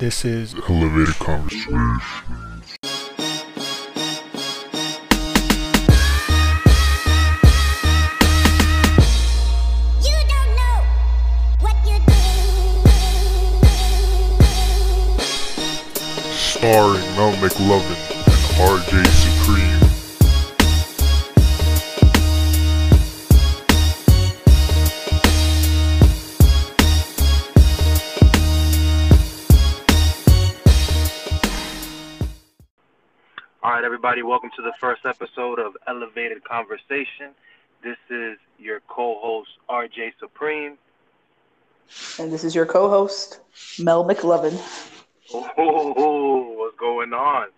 This is Elevated Conversation. You don't know what you're doing. Starring Mel McLovin and RJ Supreme. Everybody, welcome to the first episode of Elevated Conversation. This is your co-host RJ Supreme. And this is your co-host, Mel McLovin. Oh, what's going on?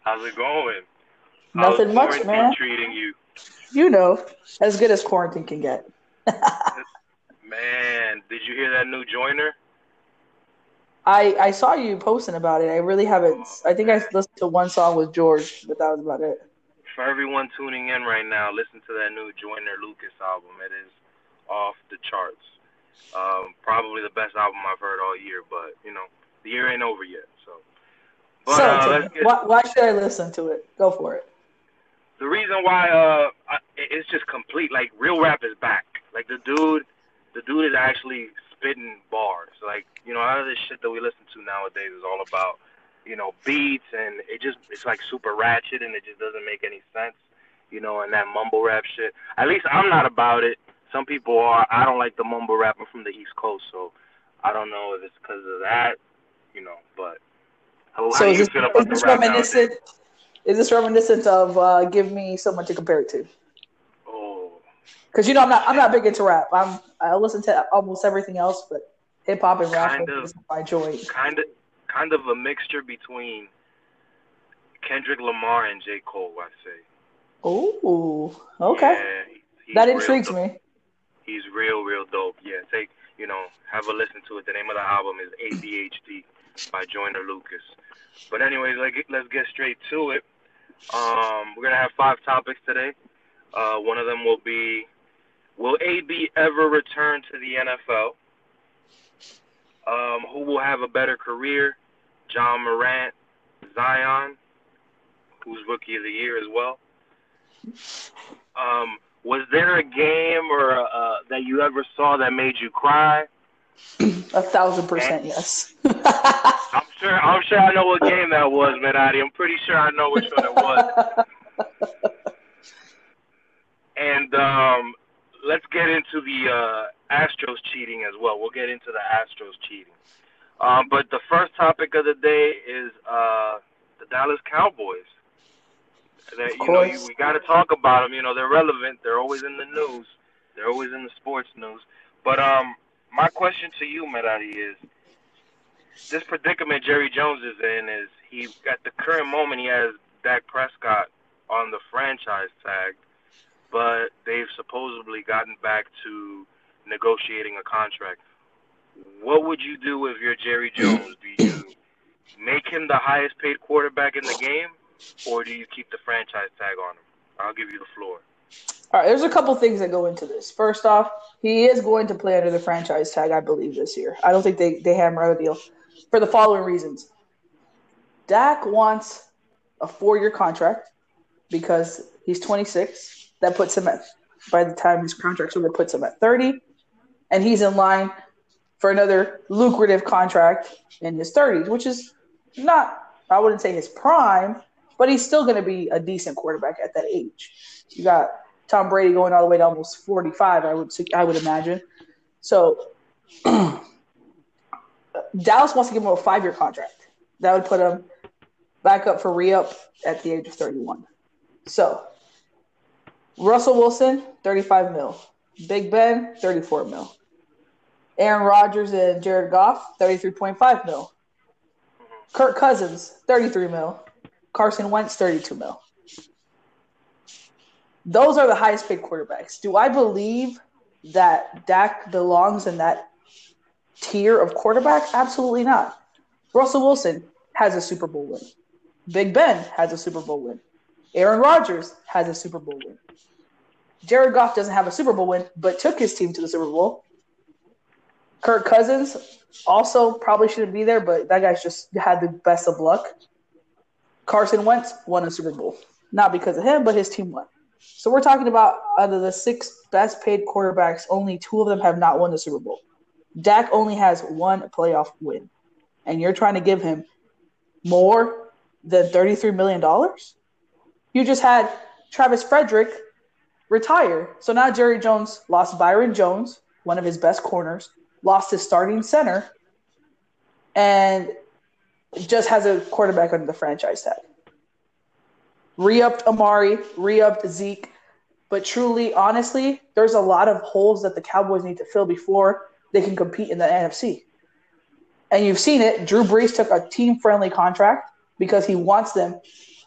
How's it going? How's Nothing much, man. Treating you, You know, as good as quarantine can get. man. Did you hear that new Joyner? I I saw you posting about it. I really haven't. I think I listened to one song with George, but that was about it. For everyone tuning in right now, listen to that new Joyner Lucas album. It is off the charts. Um, probably the best album I've heard all year, but you know the year ain't over yet. So, but so, uh, get why, why should I listen to it? Go for it. the reason why uh I, it's just complete. Like real rap is back. Like the dude, the dude is actually spitting bars. Like you know, all of this shit that we listen to nowadays is all about you know beats and it just it's like super ratchet and it just doesn't make any sense. You know, and that mumble rap shit. At least I'm not about it. Some people are. I don't like the mumble rapper from the East Coast, so I don't know if it's because of that. You know, but how, how So do is you this, feel is the this rap reminiscent? nowadays? Is this reminiscent of uh, "Give Me Someone to Compare It to"? Because you know I'm not I'm not big into rap. I'm I listen to almost everything else, but hip hop and rap Kind of. is my joint. kind of kind of a mixture between Kendrick Lamar and J. Cole, I say. Oh, okay, Yeah, that intrigues me. He's real, real dope. Yeah, take you know, have a listen to it. The name of the album is ADHD by Joyner Lucas. But anyways, like let's get straight to it. Um, we're gonna have five topics today. Uh, one of them will be, will AB ever return to the NFL? Um, who will have a better career? Ja Morant, Zion, who's rookie of the year as well. Um, was there a game or uh, that you ever saw that made you cry? A thousand percent yes. I'm sure. I'm sure I know what game that was, Menadi. I'm pretty sure I know which one it was. And um, let's get into the uh, Astros cheating as well. We'll get into the Astros cheating. Um, but the first topic of the day is uh, the Dallas Cowboys. That, you know, you, we got to talk about them. You know, they're relevant. They're always in the news. They're always in the sports news. But um, my question to you, Merari, is this predicament Jerry Jones is in is he at the current moment he has Dak Prescott on the franchise tag, but they've supposedly gotten back to negotiating a contract. What would you do if you're Jerry Jones? Do you make him the highest paid quarterback in the game, or do you keep the franchise tag on him? I'll give you the floor. All right, there's a couple things that go into this. First off, he is going to play under the franchise tag, I believe, this year. I don't think they, they hammer out a deal for the following reasons. Dak wants a four year contract because he's 26. That puts him at, by the time his contract's over, puts him at 30. And he's in line for another lucrative contract in his 30s, which is not, I wouldn't say his prime, but he's still going to be a decent quarterback at that age. You got Tom Brady going all the way to almost 45, I would I would imagine. So Dallas wants to give him a five year contract. That would put him back up for re up at the age of 31. So Russell Wilson, 35 mil. Big Ben, 34 mil. Aaron Rodgers and Jared Goff, 33.5 mil. Kirk Cousins, 33 mil. Carson Wentz, 32 mil. Those are the highest paid quarterbacks. Do I believe that Dak belongs in that tier of quarterbacks? Absolutely not. Russell Wilson has a Super Bowl win. Big Ben has a Super Bowl win. Aaron Rodgers has a Super Bowl win. Jared Goff doesn't have a Super Bowl win, but took his team to the Super Bowl. Kirk Cousins also probably shouldn't be there, but that guy's just had the best of luck. Carson Wentz won a Super Bowl. Not because of him, but his team won. So we're talking about out of the six best paid quarterbacks, only two of them have not won the Super Bowl. Dak only has one playoff win. And you're trying to give him more than $33 million? You just had Travis Frederick retire. So now Jerry Jones lost Byron Jones, one of his best corners, lost his starting center, and just has a quarterback under the franchise tag. Re-upped Amari, re-upped Zeke, but truly, honestly, there's a lot of holes that the Cowboys need to fill before they can compete in the NFC. And you've seen it. Drew Brees took a team-friendly contract because he wants them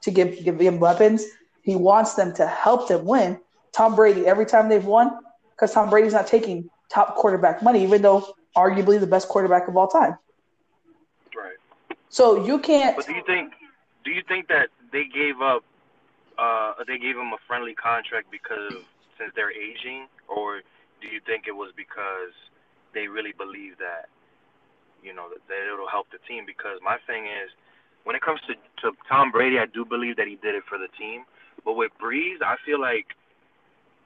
to give give him weapons. He wants them to help them win. Tom Brady, every time they've won, because Tom Brady's not taking top quarterback money, even though arguably the best quarterback of all time. Right. So you can't. But do you think do you think that they gave up uh they gave him a friendly contract because of, since they're aging or do you think it was because they really believe that you know that, that it'll help the team because my thing is when it comes to to Tom Brady I do believe that he did it for the team but with Brees I feel like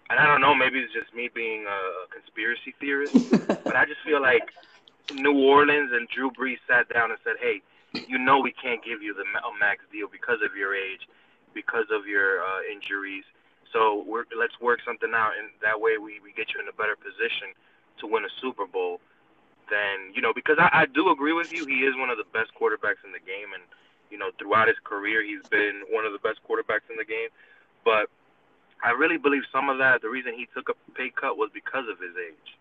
and I don't know maybe it's just me being a conspiracy theorist but I just feel like New Orleans and Drew Brees sat down and said hey you know we can't give you the a max deal because of your age because of your uh, injuries so we're, let's work something out and that way we, we get you in a better position to win a Super Bowl, then you know because I, I do agree with you. He is one of the best quarterbacks in the game, and you know throughout his career he's been one of the best quarterbacks in the game. But I really believe some of that the reason he took a pay cut was because of his age.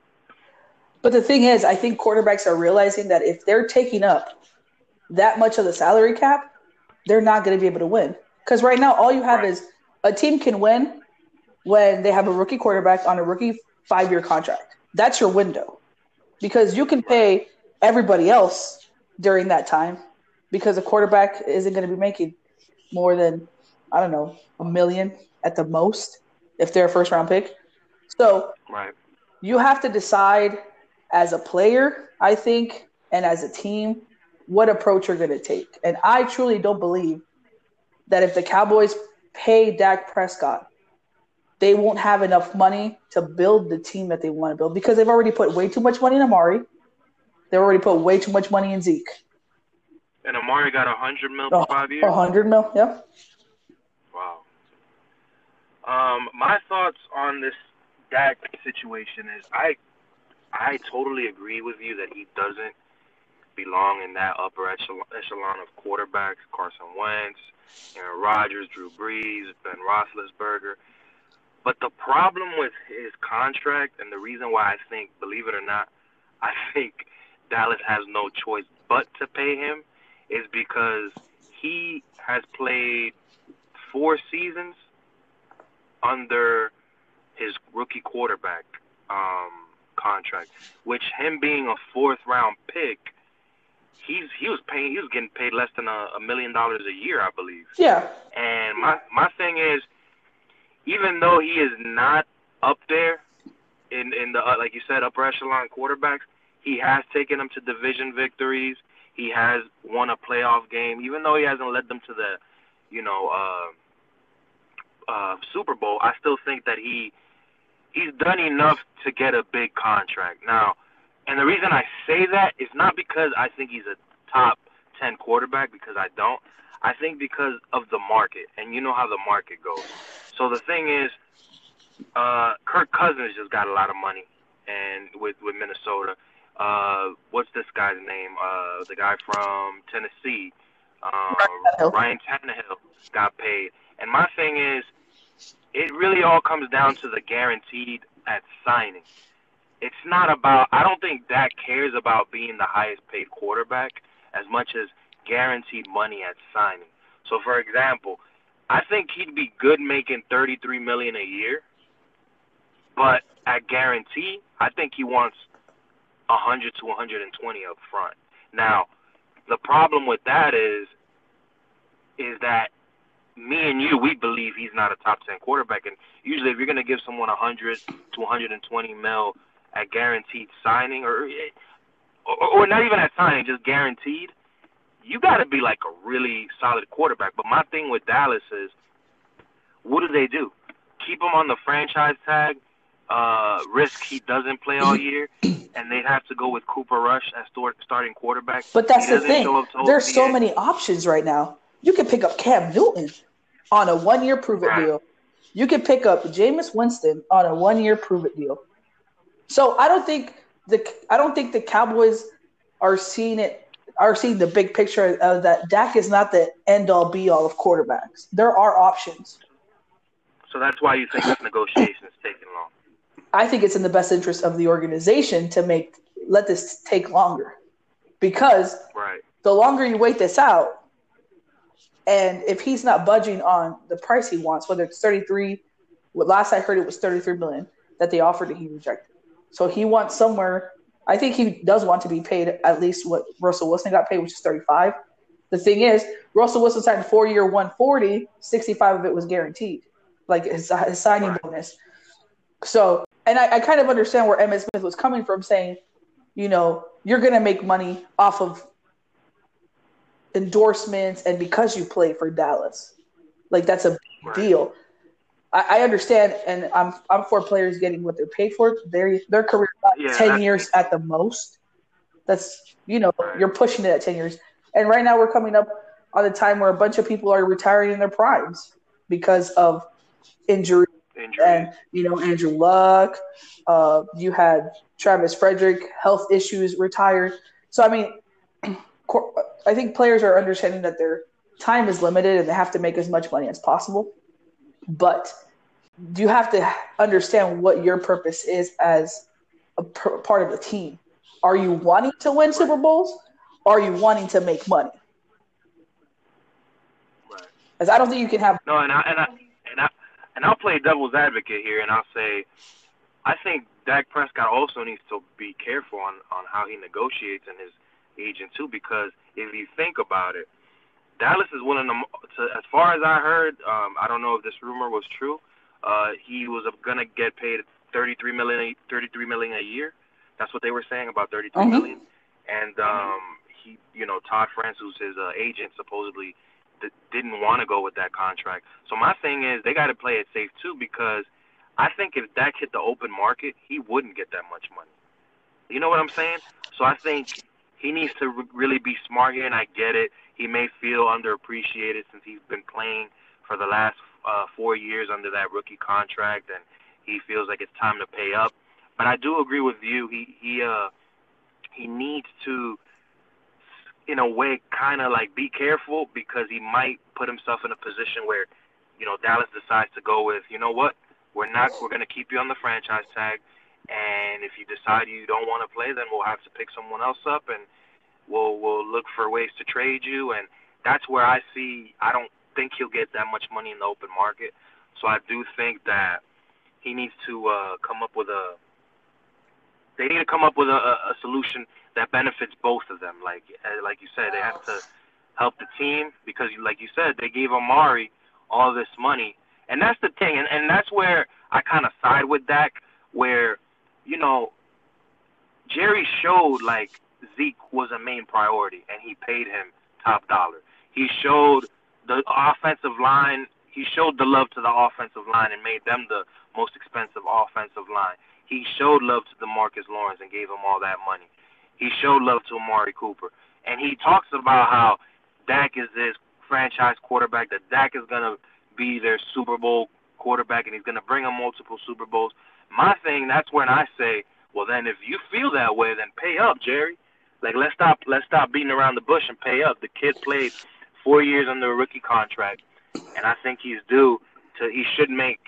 But the thing is, I think quarterbacks are realizing that if they're taking up that much of the salary cap, they're not going to be able to win. Because right now, all you have Right. is a team can win when they have a rookie quarterback on a rookie five year contract. That's your window. Because you can pay everybody else during that time because a quarterback isn't going to be making more than, I don't know, a million at the most if they're a first round pick. So Right. you have to decide as a player, I think, and as a team, what approach you're going to take. And I truly don't believe that if the Cowboys pay Dak Prescott, they won't have enough money to build the team that they want to build because they've already put way too much money in Amari. They've already put way too much money in Zeke. And Amari got a hundred mil for five years. A hundred mil, yeah. Wow. Um, my thoughts on this Dak situation is I I totally agree with you that he doesn't belong in that upper echelon, echelon of quarterbacks. Carson Wentz, Aaron Rodgers, Drew Brees, Ben Roethlisberger. But the problem with his contract and the reason why I think, believe it or not, I think Dallas has no choice but to pay him is because he has played four seasons under his rookie quarterback um, contract, which him being a fourth round pick, he's he was paying he was getting paid less than a, a million dollars a year, I believe. Yeah. And my my thing is, even though he is not up there in in the uh, like you said upper echelon quarterbacks, he has taken them to division victories. He has won a playoff game, even though he hasn't led them to the, you know, uh, uh, Super Bowl. I still think that he he's done enough to get a big contract now. And the reason I say that is not because I think he's a top ten quarterback, because I don't. I think because of the market, and you know how the market goes. So the thing is, uh, Kirk Cousins just got a lot of money, and with with Minnesota, uh, what's this guy's name? Uh, the guy from Tennessee, um. Ryan Tannehill got paid. And my thing is, it really all comes down to the guaranteed at signing. It's not about. I don't think Dak cares about being the highest paid quarterback as much as guaranteed money at signing. So, for example, I think he'd be good making thirty-three million a year, but at guarantee, I think he wants a hundred to one hundred and twenty up front. Now, the problem with that is, is that me and you, we believe he's not a top ten quarterback, and usually, if you're going to give someone hundred to one hundred and twenty mil at guaranteed signing, or or, or not even at signing, just guaranteed, you got to be like a really solid quarterback. But my thing with Dallas is, what do they do? Keep him on the franchise tag, uh, risk he doesn't play all year, and they'd have to go with Cooper Rush as start, starting quarterback. But that's the thing. There's so OTA. many options right now. You can pick up Cam Newton on a one year prove it Right. deal. You can pick up Jameis Winston on a one year prove it deal. So I don't think the I don't think the Cowboys are seeing it are seeing the big picture of that Dak is not the end all be all of quarterbacks. There are options. So that's why you think this negotiation is taking long. I think it's in the best interest of the organization to make let this take longer. Because Right. the longer you wait this out, and if he's not budging on the price he wants, whether it's 33, what last I heard it was 33 million that they offered and he rejected. So he wants somewhere, I think he does want to be paid at least what Russell Wilson got paid, which is 35. The thing is, Russell Wilson signed four year 140, 65 of it was guaranteed, like his, his signing Right. bonus. So, and I, I kind of understand where Emmitt Smith was coming from saying, you know, you're going to make money off of endorsements and because you play for Dallas. Like that's a big deal. I, I understand, and I'm I'm for players getting what they're paid for. Their their career about Yeah, ten years at the most. That's you know Right. you're pushing it at ten years, and right now we're coming up on a time where a bunch of people are retiring in their primes because of injury And you know Andrew Luck. Uh, you had Travis Frederick, health issues, retired. So I mean, I think players are understanding that their time is limited and they have to make as much money as possible. But you have to understand what your purpose is as a per- part of the team. Are you wanting to win Super Bowls? Or are you wanting to make money? As I don't think you can have. No, and I and I and I'll play devil's advocate here, and I'll say, I think Dak Prescott also needs to be careful on on how he negotiates and his agent too, because if you think about it, Dallas is willing to, to as far as I heard, um, I don't know if this rumor was true. Uh, he was gonna get paid 33 million, 33 million a year. That's what they were saying about 33 Mhm. million. And um, he, you know, Todd France, who's his uh, agent, supposedly d- didn't want to go with that contract. So my thing is they got to play it safe too because I think if Dak hit the open market, he wouldn't get that much money. You know what I'm saying? So I think he needs to re- really be smart here, and I get it. He may feel underappreciated since he's been playing for the last uh, four years under that rookie contract, and he feels like it's time to pay up. But I do agree with you. He he uh he needs to in a way kind of like be careful because he might put himself in a position where you know Dallas decides to go with you know what? We're not we're going to keep you on the franchise tag and if you decide you don't want to play then we'll have to pick someone else up and we'll we'll look for ways to trade you. And that's where I see I don't think he'll get that much money in the open market. So I do think that he needs to uh come up with a they need to come up with a, a, solution that benefits both of them. Like uh, like you said, they have to help the team because, like you said, they gave Amari all this money, and that's the thing, and and that's where I kind of side with Dak, where you know Jerry showed like Zeke was a main priority, and he paid him top dollar. He showed the offensive line. He showed the love to the offensive line and made them the most expensive offensive line. He showed love to DeMarcus Lawrence and gave him all that money. He showed love to Amari Cooper. And he talks about how Dak is this franchise quarterback, that Dak is to be their Super Bowl quarterback and he's to bring them multiple Super Bowls. My thing, that's when I say, well, then if you feel that way, then pay up, Jerry. Like let's stop, let's stop beating around the bush and pay up. The kid played four years under a rookie contract, and I think he's due to. He should make,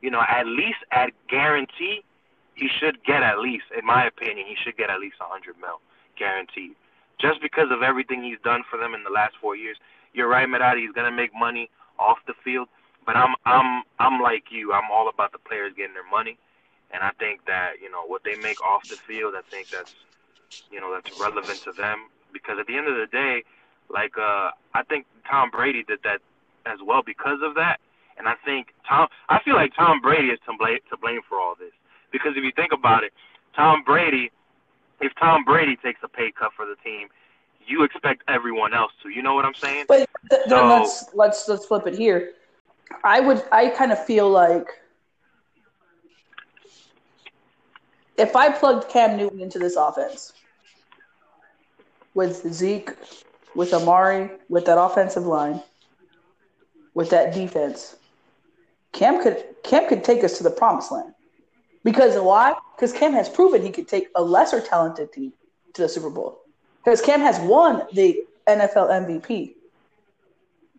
you know, at least at guarantee he should get at least, in my opinion, he should get at least a hundred mil, guaranteed. Just because of everything he's done for them in the last four years. You're right, Medadi. He's gonna make money off the field, but I'm I'm I'm like you. I'm all about the players getting their money, and I think that you know what they make off the field. I think that's you know that's relevant to them because at the end of the day, like uh, I think Tom Brady did that as well because of that, and I think Tom. I feel like Tom Brady is to blame to blame for all this because if you think about it, Tom Brady if Tom Brady takes a pay cut for the team, you expect everyone else to. You know what I'm saying? But th- then So- let's let's let's flip it here. I would I kind of feel like if I plugged Cam Newton into this offense with Zeke, with Amari, with that offensive line, with that defense, Cam could Cam could take us to the promised land. Because why? Because Cam has proven he could take a lesser talented team to the Super Bowl. Because Cam has won the NFL MVP.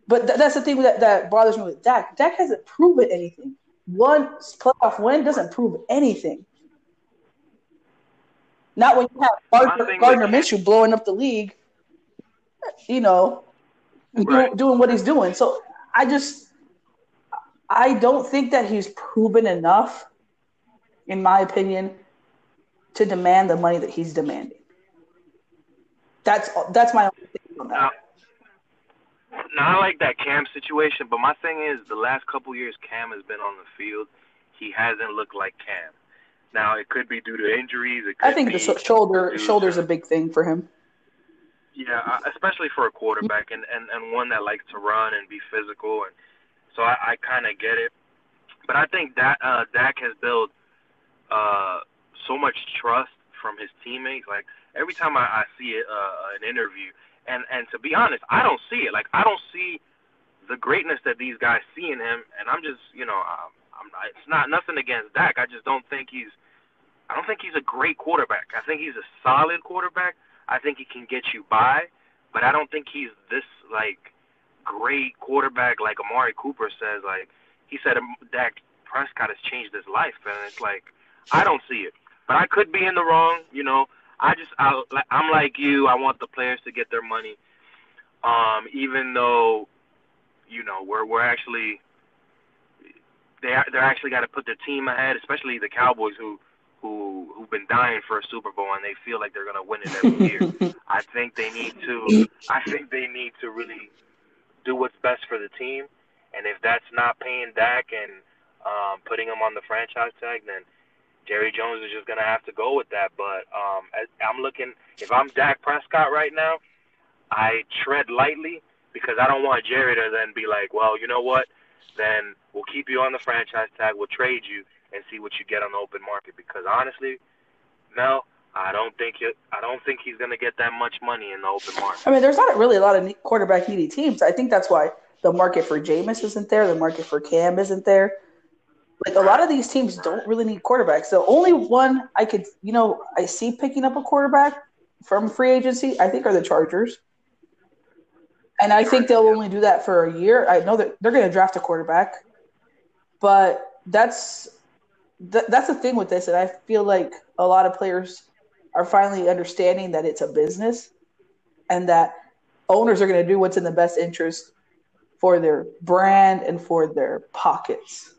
But th- that's the thing that, that bothers me with Dak. Dak hasn't proven anything. One playoff win doesn't prove anything. Not when you have Gardner, Gardner Minshew blowing up the league, you know, Right. doing what he's doing. So I just, I don't think that he's proven enough, in my opinion, to demand the money that he's demanding. That's that's my only thing on that. Now, now I like that Cam situation, but my thing is the last couple years Cam has been on the field, he hasn't looked like Cam. Now it could be due to injuries. It could I think the sho- shoulder shoulder's a big thing for him. Yeah, uh, especially for a quarterback and, and, and one that likes to run and be physical, and so I, I kind of get it. But I think that uh, Dak has built uh, so much trust from his teammates. Like every time I, I see it, uh, an interview, and and to be honest, I don't see it. Like I don't see the greatness that these guys see in him, and I'm just you know I'm, I'm it's not nothing against Dak. I just don't think he's I don't think he's a great quarterback. I think he's a solid quarterback. I think he can get you by, but I don't think he's this like great quarterback like Amari Cooper says. Like he said, Dak Prescott has changed his life, and it's like I don't see it. But I could be in the wrong. You know, I just I I'm like you. I want the players to get their money, um, even though you know we're we're actually they they're actually got to put their team ahead, especially the Cowboys who who who've been dying for a Super Bowl and they feel like they're gonna win it every year. I think they need to. I think they need to really do what's best for the team, and if that's not paying Dak and um, putting him on the franchise tag, then Jerry Jones is just gonna have to go with that. But um, as, I'm looking. If I'm Dak Prescott right now, I tread lightly because I don't want Jerry to then be like, well, you know what? Then we'll keep you on the franchise tag. We'll trade you and see what you get on the open market. Because honestly, Mel, I don't think it. I don't think he's gonna get that much money in the open market. I mean, there's not really a lot of quarterback needy teams. I think that's why the market for Jameis isn't there. The market for Cam isn't there. Like a lot of these teams don't really need quarterbacks. The only one I could, you know, I see picking up a quarterback from free agency, I think, are the Chargers. And I think they'll only do that for a year. I know that they're going to draft a quarterback, but that's th- that's the thing with this, and I feel like a lot of players are finally understanding that it's a business and that owners are going to do what's in the best interest for their brand and for their pockets.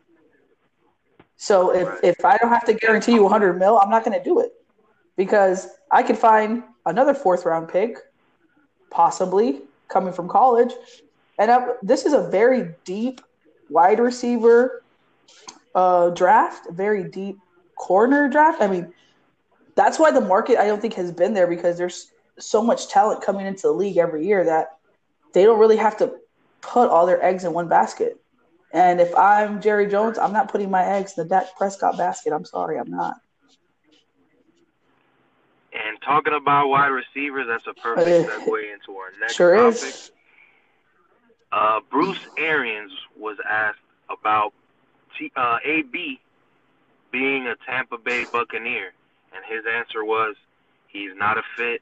So if, Right. if I don't have to guarantee you 100 mil, I'm not going to do it because I could find another fourth round pick, possibly coming from college. And I, this is a very deep wide receiver uh, draft, very deep corner draft. I mean, that's why the market I don't think has been there because there's so much talent coming into the league every year that they don't really have to put all their eggs in one basket. And if I'm Jerry Jones, I'm not putting my eggs in the Dak Prescott basket. I'm sorry, I'm not. And talking about wide receivers, that's a perfect segue into our next Sure topic. is. Uh, Bruce Arians was asked about T, uh, AB being a Tampa Bay Buccaneer, and his answer was he's not a fit.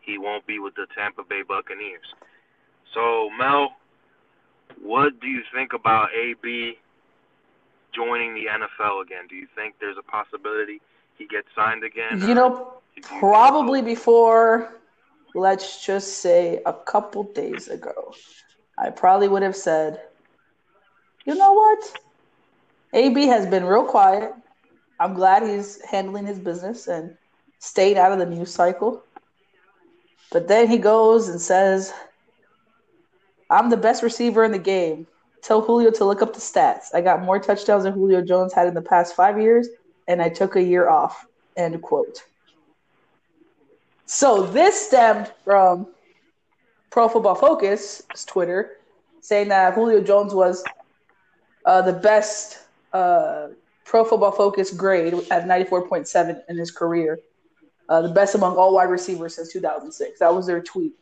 He won't be with the Tampa Bay Buccaneers. So, Mel, what do you think about AB joining the NFL again? Do you think there's a possibility he gets signed again? You know, you probably before, let's just say a couple days ago, I probably would have said, you know what? AB has been real quiet. I'm glad he's handling his business and stayed out of the news cycle. But then he goes and says, I'm the best receiver in the game. Tell Julio to look up the stats. I got more touchdowns than Julio Jones had in the past five years, and I took a year off. End quote. So this stemmed from Pro Football Focus Twitter saying that Julio Jones was uh, the best uh, Pro Football Focus grade at 94.7 in his career, uh, the best among all wide receivers since 2006. That was their tweet.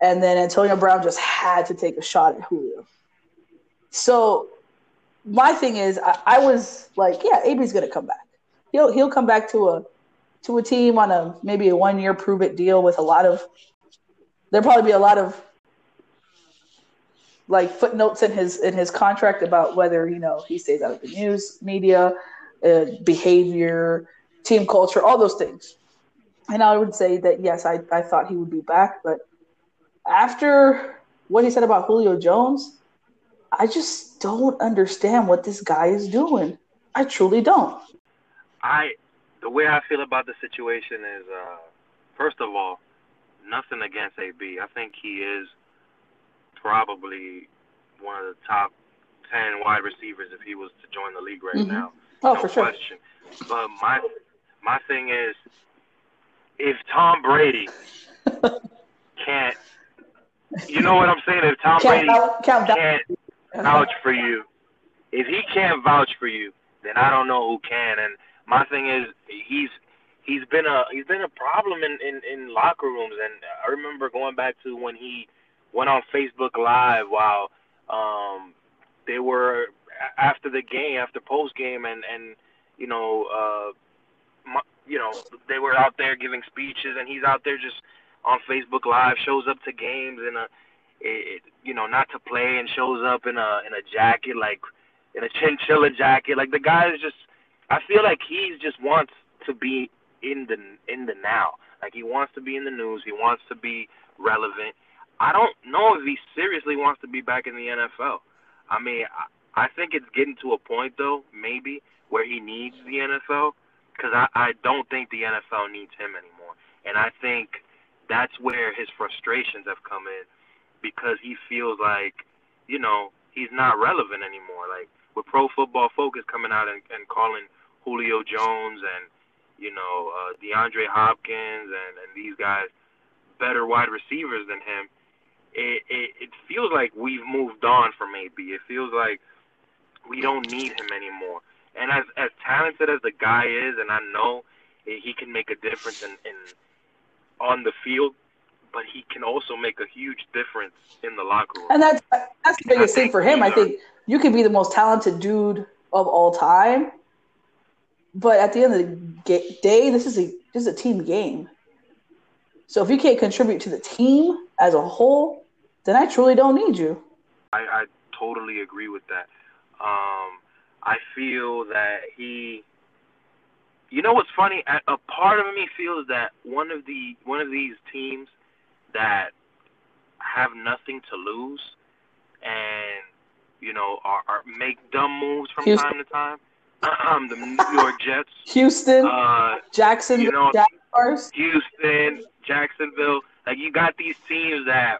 And then Antonio Brown just had to take a shot at Julio. So my thing is, I, I was like, yeah, AB's gonna come back. He'll he'll come back to a to a team on a maybe a one year prove it deal with a lot of there'll probably be a lot of like footnotes in his in his contract about whether you know he stays out of the news media uh, behavior team culture all those things and i would say that yes I, I thought he would be back but after what he said about julio jones i just don't understand what this guy is doing i truly don't I the way I feel about the situation is uh first of all, nothing against AB. I think he is probably one of the top ten wide receivers if he was to join the league right Mhm. now. oh no for sure question. But my my thing is if Tom Brady can't you know what I'm saying? If Tom Brady count can't vouch for you. If he can't vouch for you, then I don't know who can. And my thing is, he's he's been a he's been a problem in in, in locker rooms. And I remember going back to when he went on Facebook Live while um they were after the game, after post game, and and you know uh you know they were out there giving speeches, and he's out there just on Facebook Live, shows up to games in a it, you know, not to play and shows up in a in a jacket like in a chinchilla jacket. Like the guy is just I feel like he just wants to be in the in the now. Like he wants to be in the news, he wants to be relevant. I don't know if he seriously wants to be back in the NFL. I mean, I, I think it's getting to a point though, maybe where he needs the NFL because I I don't think the NFL needs him anymore. And I think that's where his frustrations have come in because he feels like, you know, he's not relevant anymore. Like with Pro Football Focus coming out and, and calling Julio Jones and you know uh, DeAndre Hopkins and and these guys better wide receivers than him. It, it it feels like we've moved on from AB. It feels like we don't need him anymore. And as as talented as the guy is, and I know he can make a difference in, in on the field, but he can also make a huge difference in the locker room. And that's that's the biggest thing for him. I think you could be the most talented dude of all time, but at the end of the day, this is a this is a team game. So if you can't contribute to the team as a whole, then I truly don't need you. I, I totally agree with that. Um, I feel that he. You know what's funny? A, a part of me feels that one of the one of these teams that have nothing to lose and you know are, are make dumb moves from Houston. time to time. Um, the New York Jets, Houston, uh, Jackson, you know- Jaguars. Houston, Jacksonville. Like you got these teams that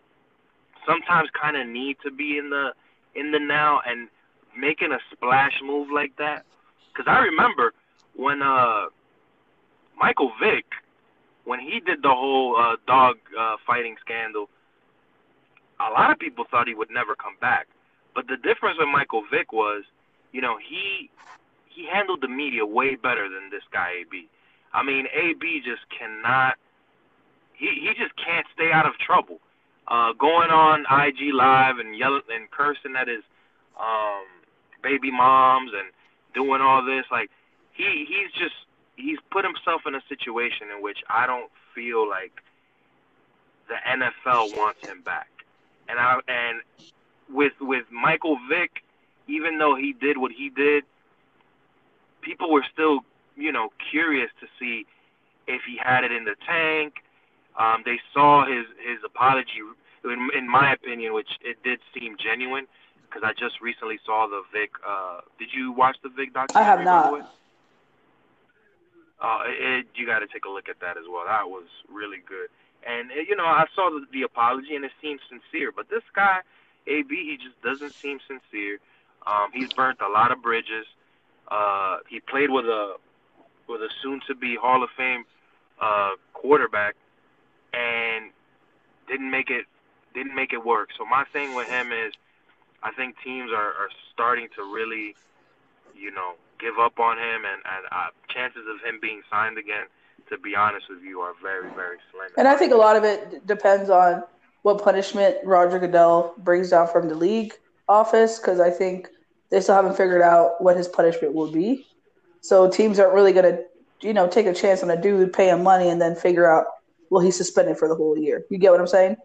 sometimes kind of need to be in the in the now and making a splash move like that. Because I remember when uh Michael Vick, when he did the whole uh, dog uh, fighting scandal, a lot of people thought he would never come back. But the difference with Michael Vick was, you know, he he handled the media way better than this guy AB. I mean, AB just cannot. He he just can't stay out of trouble. Uh, going on IG Live and yelling and cursing at his um, baby moms and doing all this, like he he's just he's put himself in a situation in which I don't feel like the NFL wants him back. And I and with with Michael Vick, even though he did what he did, people were still, you know, curious to see if he had it in the tank. Um, they saw his his apology, in, in my opinion, which it did seem genuine, because I just recently saw the Vick. Uh, did you watch the Vick documentary? I have not. Uh, it, you got to take a look at that as well. That was really good. And you know, I saw the, the apology and it seemed sincere. But this guy, AB, he just doesn't seem sincere. Um, he's burnt a lot of bridges. Uh, he played with a with a soon-to-be Hall of Fame uh, quarterback and didn't make it didn't make it work. So my thing with him is, I think teams are, are starting to really, you know, give up on him, and, and uh, chances of him being signed again, to be honest with you, are very very slim. And I think a lot of it depends on what punishment Roger Goodell brings down from the league office, because I think they still haven't figured out what his punishment will be. So teams aren't really going to, you know, take a chance on a dude, pay him money, and then figure out, well, he's suspended for the whole year. You get what I'm saying?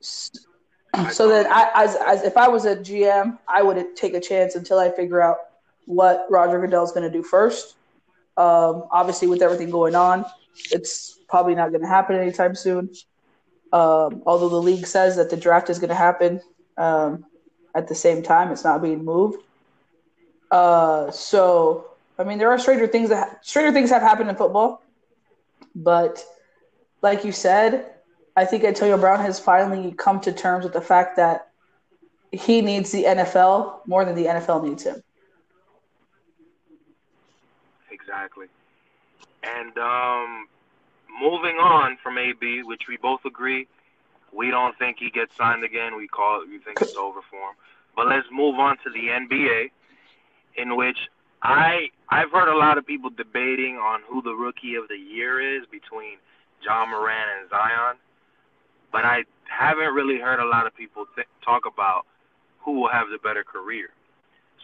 So then, I, as, as if I was a GM, I would take a chance until I figure out what Roger Goodell's going to do first. Um, obviously, with everything going on, it's probably not going to happen anytime soon. Um, although the league says that the draft is going to happen um, at the same time, it's not being moved. Uh, so, I mean, there are stranger things that ha- stranger things have happened in football, but like you said, I think Antonio Brown has finally come to terms with the fact that he needs the NFL more than the NFL needs him. Exactly. And um, moving on from AB, which we both agree, we don't think he gets signed again. We call it. We think it's over for him. But let's move on to the NBA, in which I I've heard a lot of people debating on who the rookie of the year is between Ja Morant and Zion, but I haven't really heard a lot of people th- talk about who will have the better career.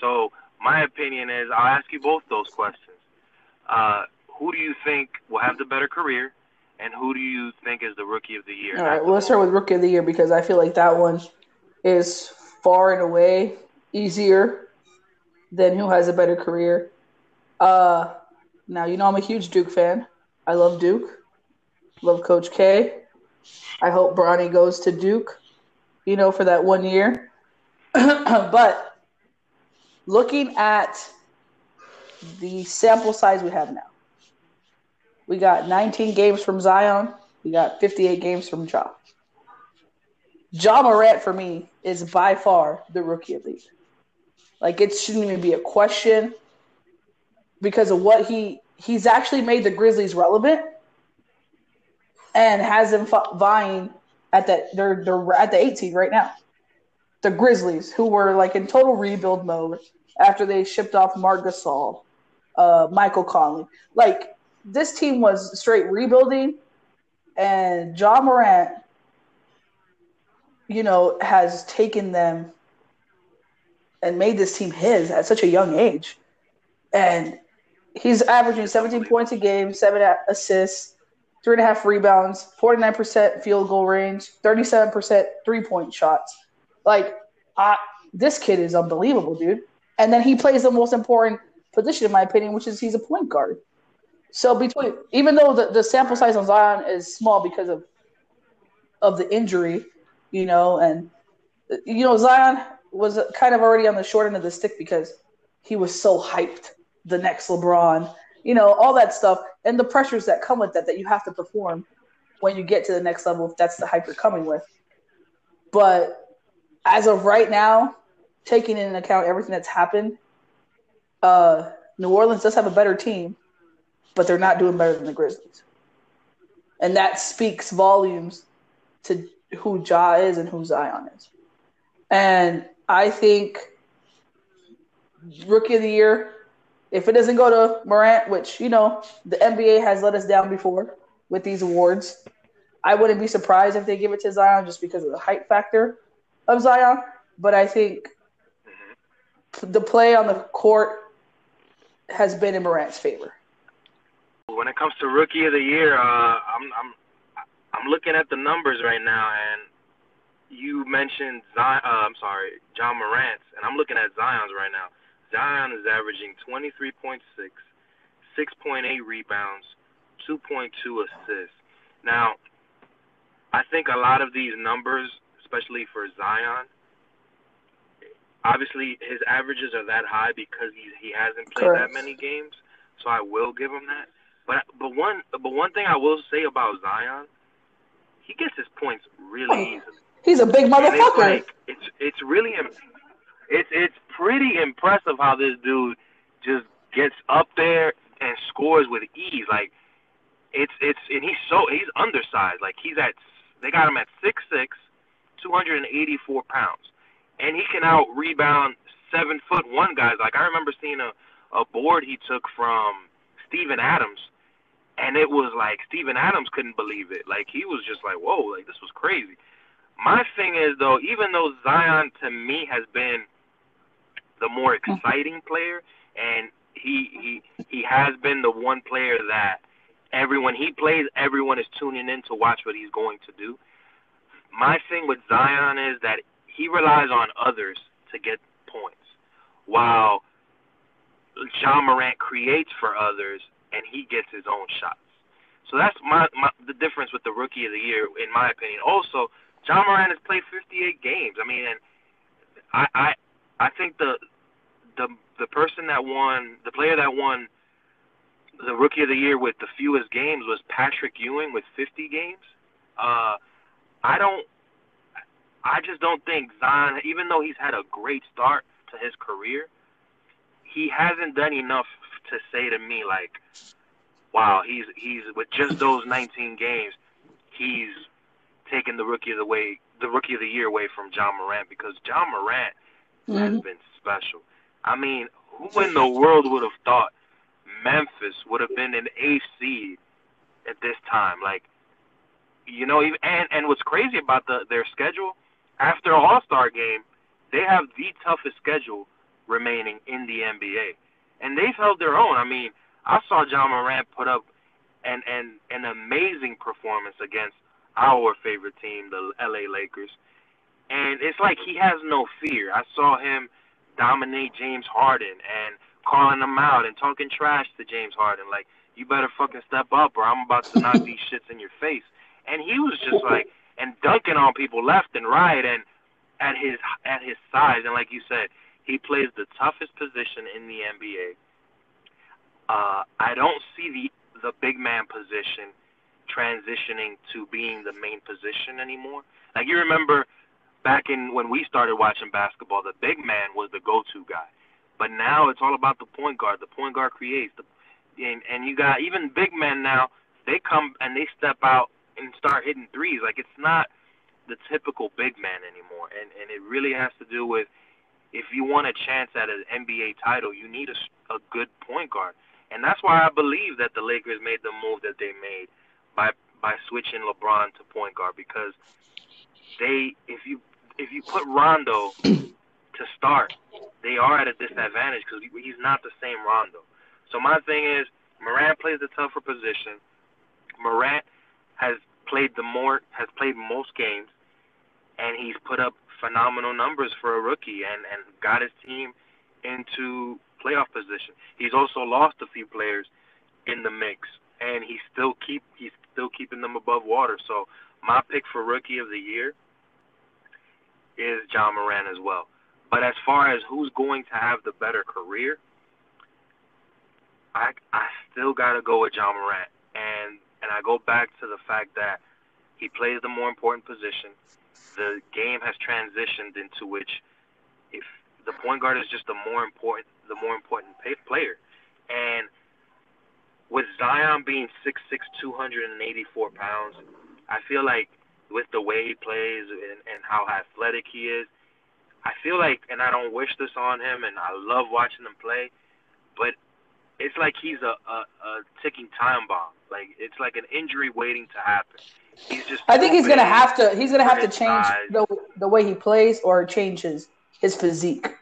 So my opinion is, I'll ask you both those questions. Uh, who do you think will have the better career, and who do you think is the rookie of the year? All right, well, let's start with rookie of the year because I feel like that one is far and away easier than who has a better career. Uh, now you know I'm a huge Duke fan. I love Duke. Love Coach K. I hope Bronny goes to Duke, you know, for that one year. but looking at the sample size we have now, we got 19 games from Zion. We got 58 games from Ja. Ja Morant for me is by far the rookie of the. Like it shouldn't even be a question because of what he he's actually made the Grizzlies relevant and has them vying at that they're they're at the 18 right now. The Grizzlies, who were like in total rebuild mode after they shipped off Marc Gasol, uh, Michael Conley, like this team was straight rebuilding, and Ja Morant, you know, has taken them and made this team his at such a young age, and he's averaging 17 points a game, seven assists, three and a half rebounds, 49% field goal range, 37% three point shots. Like, I, this kid is unbelievable, dude. And then he plays the most important position, in my opinion, which is he's a point guard. So between, even though the, the sample size on Zion is small because of of the injury, you know, and you know Zion was kind of already on the short end of the stick because he was so hyped, the next LeBron, you know, all that stuff, and the pressures that come with that that you have to perform when you get to the next level. If that's the hype you're coming with, but as of right now, taking into account everything that's happened, uh, New Orleans does have a better team, but they're not doing better than the Grizzlies. And that speaks volumes to who Ja is and who Zion is. And I think rookie of the year, if it doesn't go to Morant, which, you know, the NBA has let us down before with these awards, I wouldn't be surprised if they give it to Zion just because of the hype factor of Zion. But I think the play on the court has been in Morant's favor. When it comes to rookie of the year, uh, I'm I'm I'm looking at the numbers right now, and you mentioned Zion. Uh, I'm sorry, Ja Morant, and I'm looking at Zion's right now. Zion is averaging 23.6, 6.8 rebounds, 2.2 assists. Now, I think a lot of these numbers, especially for Zion, obviously his averages are that high because he he hasn't played Correct. that many games. So I will give him that. But but one but one thing I will say about Zion, he gets his points really oh, easily. He's a big And it's motherfucker. like it's it's really it's it's pretty impressive how this dude just gets up there and scores with ease. Like it's it's and he's so he's undersized. Like he's at they got him at six six, two hundred and eighty four pounds, and he can out rebound seven foot one guys. Like I remember seeing a a board he took from Steven Adams, and it was like Steven Adams couldn't believe it. Like he was just like, whoa, like this was crazy. My thing is though, even though Zion to me has been the more mm-hmm. exciting player, and he he he has been the one player that everyone he plays, everyone is tuning in to watch what he's going to do. My thing with Zion is that he relies on others to get points, while Ja Morant creates for others and he gets his own shots. So that's my, my the difference with the rookie of the year, in my opinion. Also, Ja Morant has played 58 games. I mean, and I I I think the the the person that won, the player that won the rookie of the year with the fewest games was Patrick Ewing with 50 games. Uh, I don't. I just don't think Zion, even though he's had a great start to his career, he hasn't done enough to say to me like, wow, he's he's with just those 19 games, he's taken the rookie of the way, the rookie of the year away from Ja Morant because Ja Morant has mm-hmm. been special. I mean, who in the world would have thought Memphis would have been an eighth seed at this time? Like, you know, even and and what's crazy about the their schedule after All Star game, they have the toughest schedule remaining in the NBA, and they've held their own. I mean, I saw Ja Morant put up an an an amazing performance against our favorite team, the LA Lakers, and it's like he has no fear. I saw him dominate James Harden and calling him out and talking trash to James Harden, like you better fucking step up or I'm about to knock these shits in your face. And he was just like and dunking on people left and right and at his at his size and like you said, he plays the toughest position in the NBA. Uh, I don't see the the big man position transitioning to being the main position anymore. Like you remember back in when we started watching basketball, the big man was the go-to guy. But now it's all about the point guard. The point guard creates. The, and, and you got even big men now. They come and they step out and start hitting threes. Like it's not the typical big man anymore. And and it really has to do with if you want a chance at an NBA title, you need a, a good point guard. And that's why I believe that the Lakers made the move that they made by by switching LeBron to point guard because they if you if you put Rondo to start, they are at a disadvantage because he's not the same Rondo. So my thing is, Morant plays the tougher position. Morant has played the more has played most games, and he's put up phenomenal numbers for a rookie and and got his team into playoff position. He's also lost a few players in the mix, and he's still keep he's still keeping them above water. So my pick for rookie of the year is Ja Morant as well. But as far as who's going to have the better career, I I still got to go with Ja Morant, and and I go back to the fact that he plays the more important position. The game has transitioned into which, if the point guard is just the more important the more important pay, player, and with Zion being six six two hundred and eighty four pounds, I feel like with the way he plays and, and how athletic he is. I feel like, and I don't wish this on him, and I love watching him play, but it's like he's a, a, a ticking time bomb. Like it's like an injury waiting to happen. He's just. I think he's gonna have to. He's gonna have to change size. the the way he plays or change his his physique.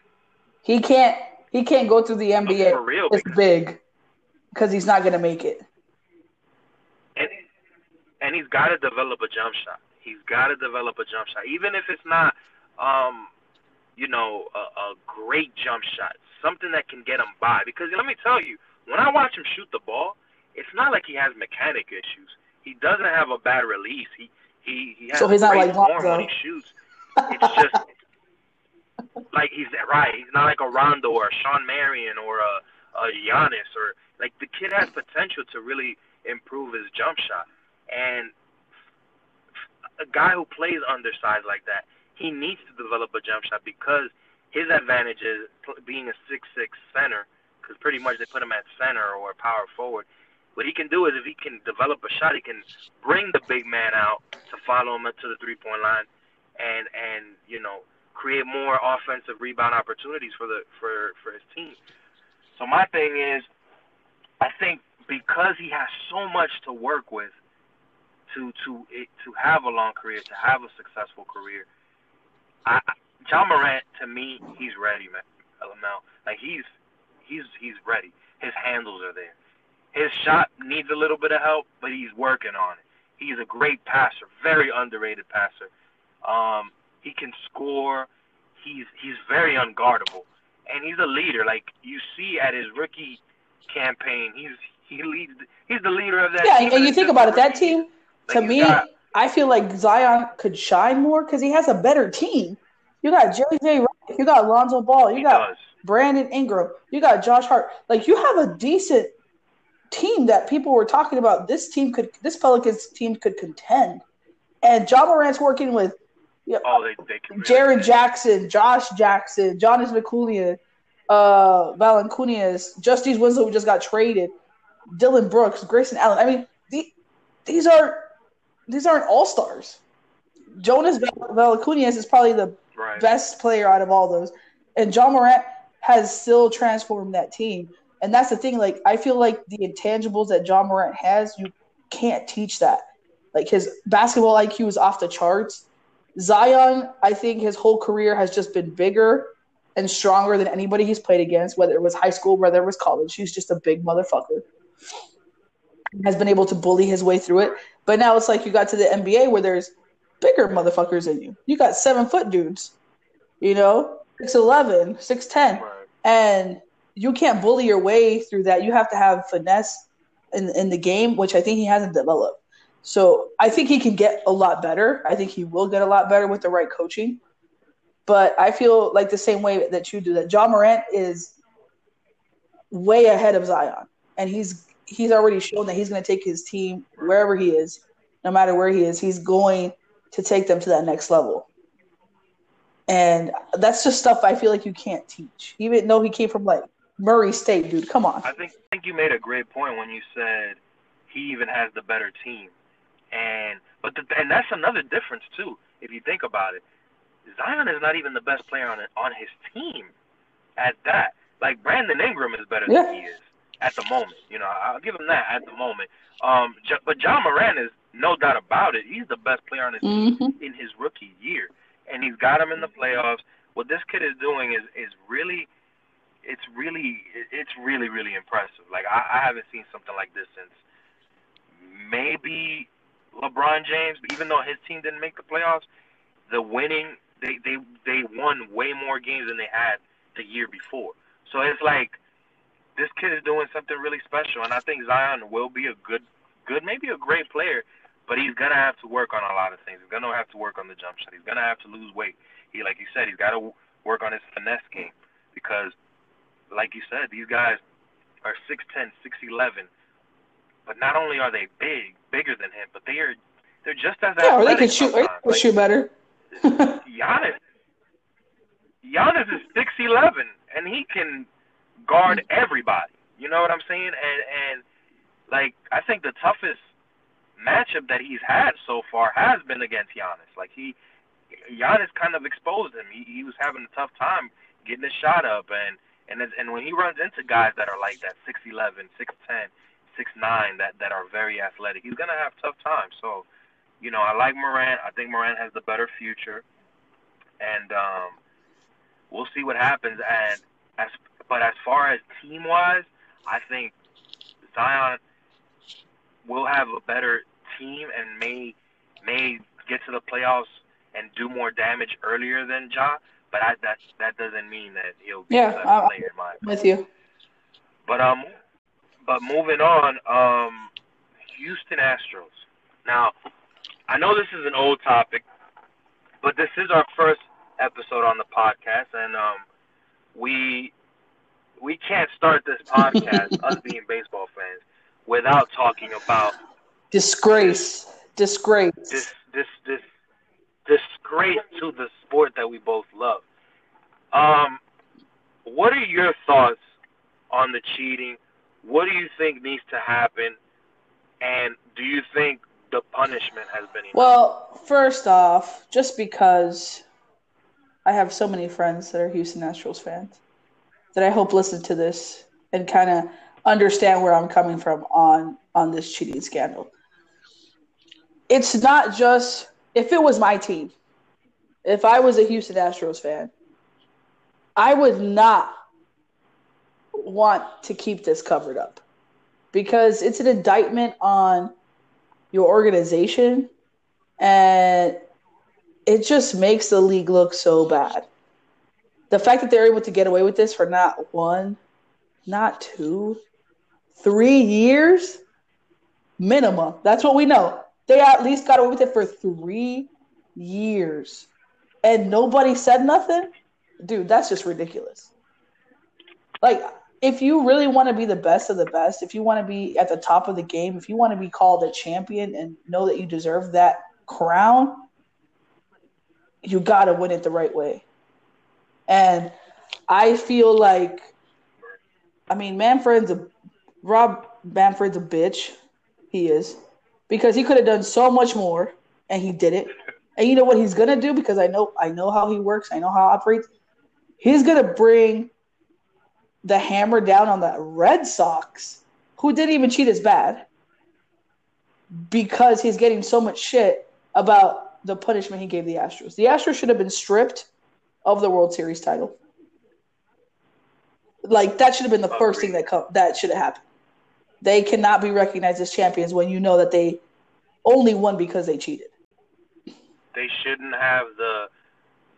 He can't. He can't go through the NBA for real, this because- big because he's not gonna make it. and and he's got to develop a jump shot. He's got to develop a jump shot, even if it's not, um, you know, a, a great jump shot, something that can get him by. Because let me tell you, when I watch him shoot the ball, it's not like he has mechanic issues. He doesn't have a bad release. He he he has So he's not like form when he shoots. It's just like he's right. He's not like a Rondo or a Shawn Marion or a, a Giannis or like the kid has potential to really improve his jump shot. And a guy who plays undersized like that, he needs to develop a jump shot because his advantage is being a six six center. Because pretty much they put him at center or power forward. What he can do is if he can develop a shot, he can bring the big man out to follow him to the three point line, and and you know create more offensive rebound opportunities for the for for his team. So my thing is, I think because he has so much to work with to to to have a long career, to have a successful career, I, Ja Morant to me he's ready, man. Like he's he's he's ready. His handles are there. His shot needs a little bit of help, but he's working on it. He's a great passer, very underrated passer. Um, he can score. He's he's very unguardable, and he's a leader. Like you see at his rookie campaign, he's he leads. He's the leader of that. Yeah, team, and you think about it, that team Like, to me, got- I feel like Zion could shine more because he has a better team. You got J.J. Redick, you got Lonzo Ball, you got does. Brandon Ingram, you got Josh Hart. Like you have a decent team that people were talking about. This team could, this Pelicans team could contend, and Ja Morant's working with you know, Oh, they they. Really Jaren Jackson, Josh Jackson, Jonas McCoolian, uh, Valanciunas, Justise Winslow, who just got traded, Dillon Brooks, Grayson Allen. I mean, the, these are these aren't all stars. Jonas Val- Valanciunas is probably the right. best player out of all those, and Ja Morant has still transformed that team. And that's the thing. Like, I feel like the intangibles that Ja Morant has, you can't teach that. Like his basketball IQ is off the charts. Zion, I think his whole career has just been bigger and stronger than anybody he's played against, whether it was high school, whether it was college. He's just a big motherfucker. Has been able to bully his way through it. But now it's like you got to the NBA where there's bigger motherfuckers than you. You got seven foot dudes, you know, 6'11, 6'10 Right. and you can't bully your way through that. You have to have finesse in in the game, which I think he hasn't developed. So I think he can get a lot better. I think he will get a lot better with the right coaching. But I feel like the same way that you do that. Ja Morant is way ahead of Zion, and he's he's already shown that he's going to take his team wherever he is, no matter where he is. He's going to take them to that next level. And that's just stuff I feel like you can't teach, even though he came from like Murray State, dude. Come on. I think I think you made a great point when you said he even has the better team, and but the, and that's another difference too. If you think about it, Zion is not even the best player on on his team. At that, like Brandon Ingram is better Yeah. than he is at the moment. You know, I'll give him that at the moment. Um, but Ja Morant is no doubt about it. He's the best player on his team Mhm. in his rookie year, and he's got him in the playoffs. What this kid is doing is is really, it's really, it's really really impressive. Like I, I haven't seen something like this since maybe LeBron James. Even though his team didn't make the playoffs, the winning they they they won way more games than they had the year before. So it's like this kid is doing something really special, and I think Zion will be a good, good, maybe a great player, but he's gonna have to work on a lot of things. He's gonna have to work on the jump shot. He's gonna have to lose weight. He, like you said, he's got to work on his finesse game because, like you said, these guys are six ten, six eleven, but not only are they big, bigger than him, but they are they're just as Yeah, or they athletic could shoot. Or they could Like, shoot better. Giannis, Giannis is six eleven, and he can guard everybody. You know what I'm saying? And and like I think the toughest matchup that he's had so far has been against Giannis. Like he, Giannis kind of exposed him. He he was having a tough time getting his shot up, and and it's- and when he runs into guys that are like that six eleven, six ten, six nine, that that are very athletic, he's gonna have tough times. So. You know, I like Morant. I think Morant has the better future and um, we'll see what happens. And as but as far as team wise, I think Zion will have a better team and may may get to the playoffs and do more damage earlier than Ja. But I, that that doesn't mean that he'll be Yeah, I- player in my. With you. But um, but moving on, um, Houston Astros. Now, I know this is an old topic, but this is our first episode on the podcast, and um, we we can't start this podcast, us being baseball fans, without talking about Disgrace. Disgrace. this this this disgrace to the sport that we both love. Um, what are your thoughts on the cheating? What do you think needs to happen? And do you think the punishment has been enough? Well, first off, just because I have so many friends that are Houston Astros fans that I hope listen to this and kind of understand where I'm coming from on on this cheating scandal. It's not just if it was my team, if I was a Houston Astros fan, I would not want to keep this covered up because it's an indictment on your organization and it just makes the league look so bad. The fact that they're able to get away with this for not one, not two, three years minimum. That's what we know. They at least got away with it for three years. And nobody said nothing? Dude, that's just ridiculous. Like, if you really want to be the best of the best, if you want to be at the top of the game, if you want to be called a champion and know that you deserve that crown, you got to win it the right way. And I feel like, I mean, Manfred's a Rob Manfred's a bitch. He is because he could have done so much more, and he did it. And you know what he's gonna do because I know I know how he works. I know how he operates. He's gonna bring the hammer down on the Red Sox, who didn't even cheat as bad, because he's getting so much shit about the punishment he gave the Astros. The Astros should have been stripped of the World Series title. Like that should have been the first thing that come, that should have happened. They cannot be recognized as champions when you know that they only won because they cheated. They shouldn't have the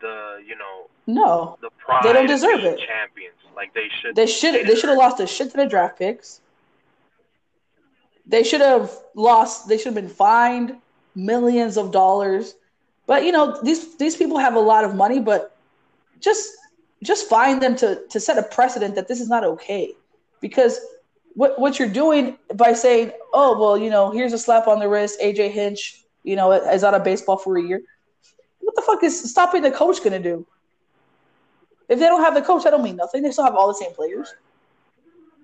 the you know No, the pride. They don't deserve it. Champions like they should. they should they should have lost a shit to the draft picks. They should have lost. They should have been fined millions of dollars. But you know these these people have a lot of money, but just just find them to to set a precedent that this is not okay because what what you're doing by saying oh well you know here's a slap on the wrist aj hinch you know is out of baseball for a year what the fuck is stopping the coach going to do if they don't have the coach that don't mean nothing they still have all the same players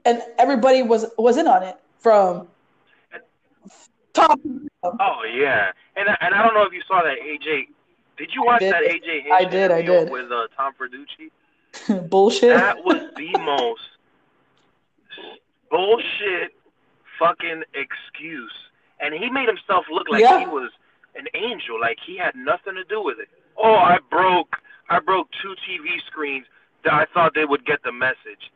and everybody was was in on it from top Oh yeah, and I- and I don't know if you saw that AJ. Did you watch did. that AJ Hinch I did, I did. with uh, Tom Verducci? bullshit That was the most bullshit fucking excuse, and he made himself look like Yeah. he was an angel, like he had nothing to do with it. Oh, I broke, I broke two TV screens that I thought they would get the message.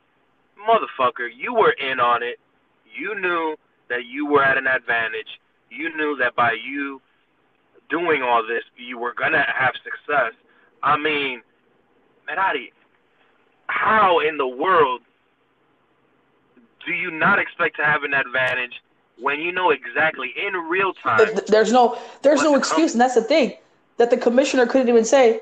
Motherfucker, you were in on it. You knew that you were at an advantage. You knew that by you doing all this, you were gonna have success. I mean, Menadi, how in the world do you not expect to have an advantage when you know exactly in real time? Th- there's no there's no excuse and that's the thing that the commissioner couldn't even say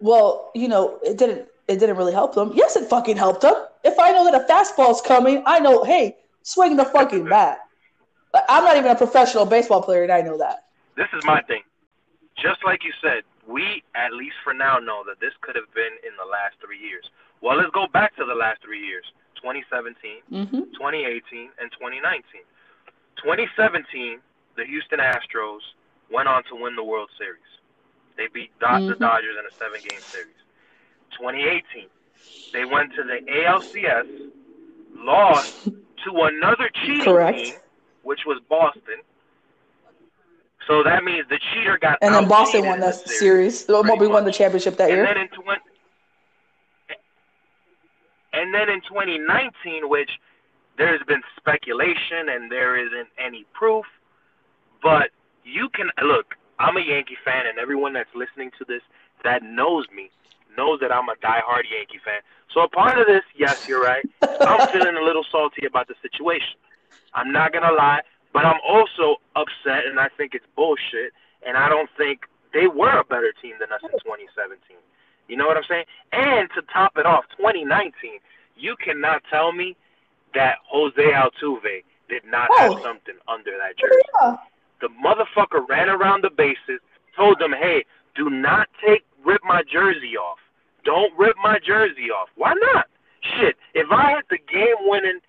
well you know it didn't it didn't really help them yes it fucking helped them if i know that a fastball's coming i know hey swing the fucking bat i'm not even a professional baseball player and i know that This is my thing. Just like you said, we at least for now know that this could have been in the last three years. Well, let's go back to the last three years: 2017, mm-hmm. 2018, and 2019. 2017, the Houston Astros went on to win the World Series. They beat the Mhm. Dodgers in a seven-game series. 2018, they went to the ALCS, lost to another cheating Correct. team, which was Boston. So that means the cheater got and then boston won that the series well, we won the championship that and year then in twen- and then in 2019, which there's been speculation and there isn't any proof, but you can look. I'm a Yankee fan, and everyone that's listening to this that knows me knows that I'm a diehard Yankee fan. So a part of this, yes, you're right. I'm feeling a little salty about the situation. I'm not gonna lie, but I'm also upset, and I think it's bullshit. And I don't think they were a better team than us in 2017. You know what I'm saying? And to top it off, 2019, you cannot tell me that Jose Altuve did not have Oh. something under that jersey. yeah. The motherfucker ran around the bases, told them, "Hey, do not take rip my jersey off. Don't rip my jersey off. Why not? Shit, if I hit the game-winning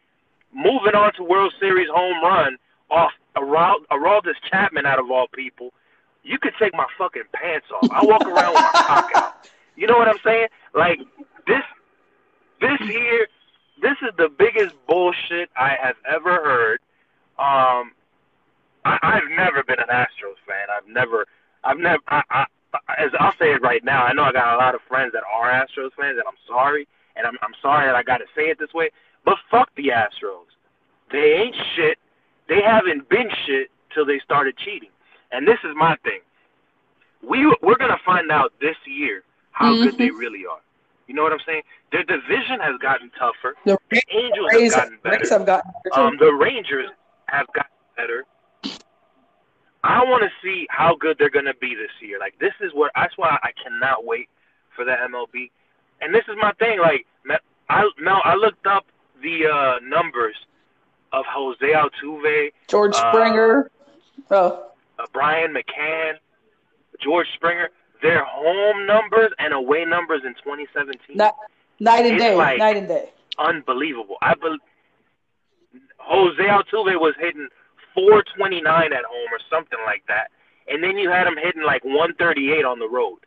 moving on to World Series home run off Aral- Aroldis Chapman out of all people, you could take my fucking pants off. I walk around with my cock out. You know what I'm saying? Like this, this here, this is the biggest bullshit I have ever heard. Um, I, I've never been an Astros fan. I've never, I've never. I, I, as I'll say it right now, I know I got a lot of friends that are Astros fans, and I'm sorry, and I'm I'm sorry that I got to say it this way, but fuck the Astros. They ain't shit. They haven't been shit till they started cheating. And this is my thing. We we're gonna find out this year how good they really are. You know what I'm saying? Their division has gotten tougher. The The Angels Rays, have gotten better. Have gotten better. Um, the Rangers have gotten better. I want to see how good they're going to be this year. Like this is what that's why I cannot wait for the MLB. And this is my thing. Like I Mel, I looked up the uh, numbers of Jose Altuve, George uh, Springer. oh, uh, Brian McCann, George Springer. Their home numbers and away numbers in 2017 night, night and day. like- night and day. unbelievable. I believe Jose Altuve was hitting 429 at home or something like that, and then you had him hitting like 138 on the road.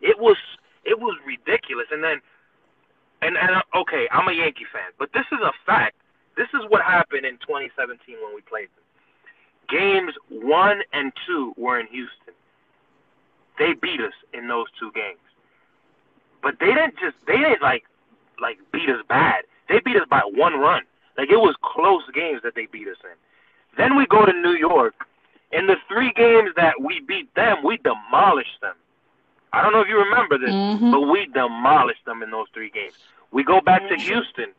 It was it was ridiculous. And then, and and uh, okay, I'm a Yankee fan, but this is a fact. This is what happened in 2017 when we played them. Games one and two were in Houston. They beat us in those two games, but they didn't just they didn't like like beat us bad. They beat us by one run. Like it was close games that they beat us in. Then we go to New York. In the three games that we beat them, we demolished them. I don't know if you remember this, Mhm. but we demolished them in those three games. We go back to Houston,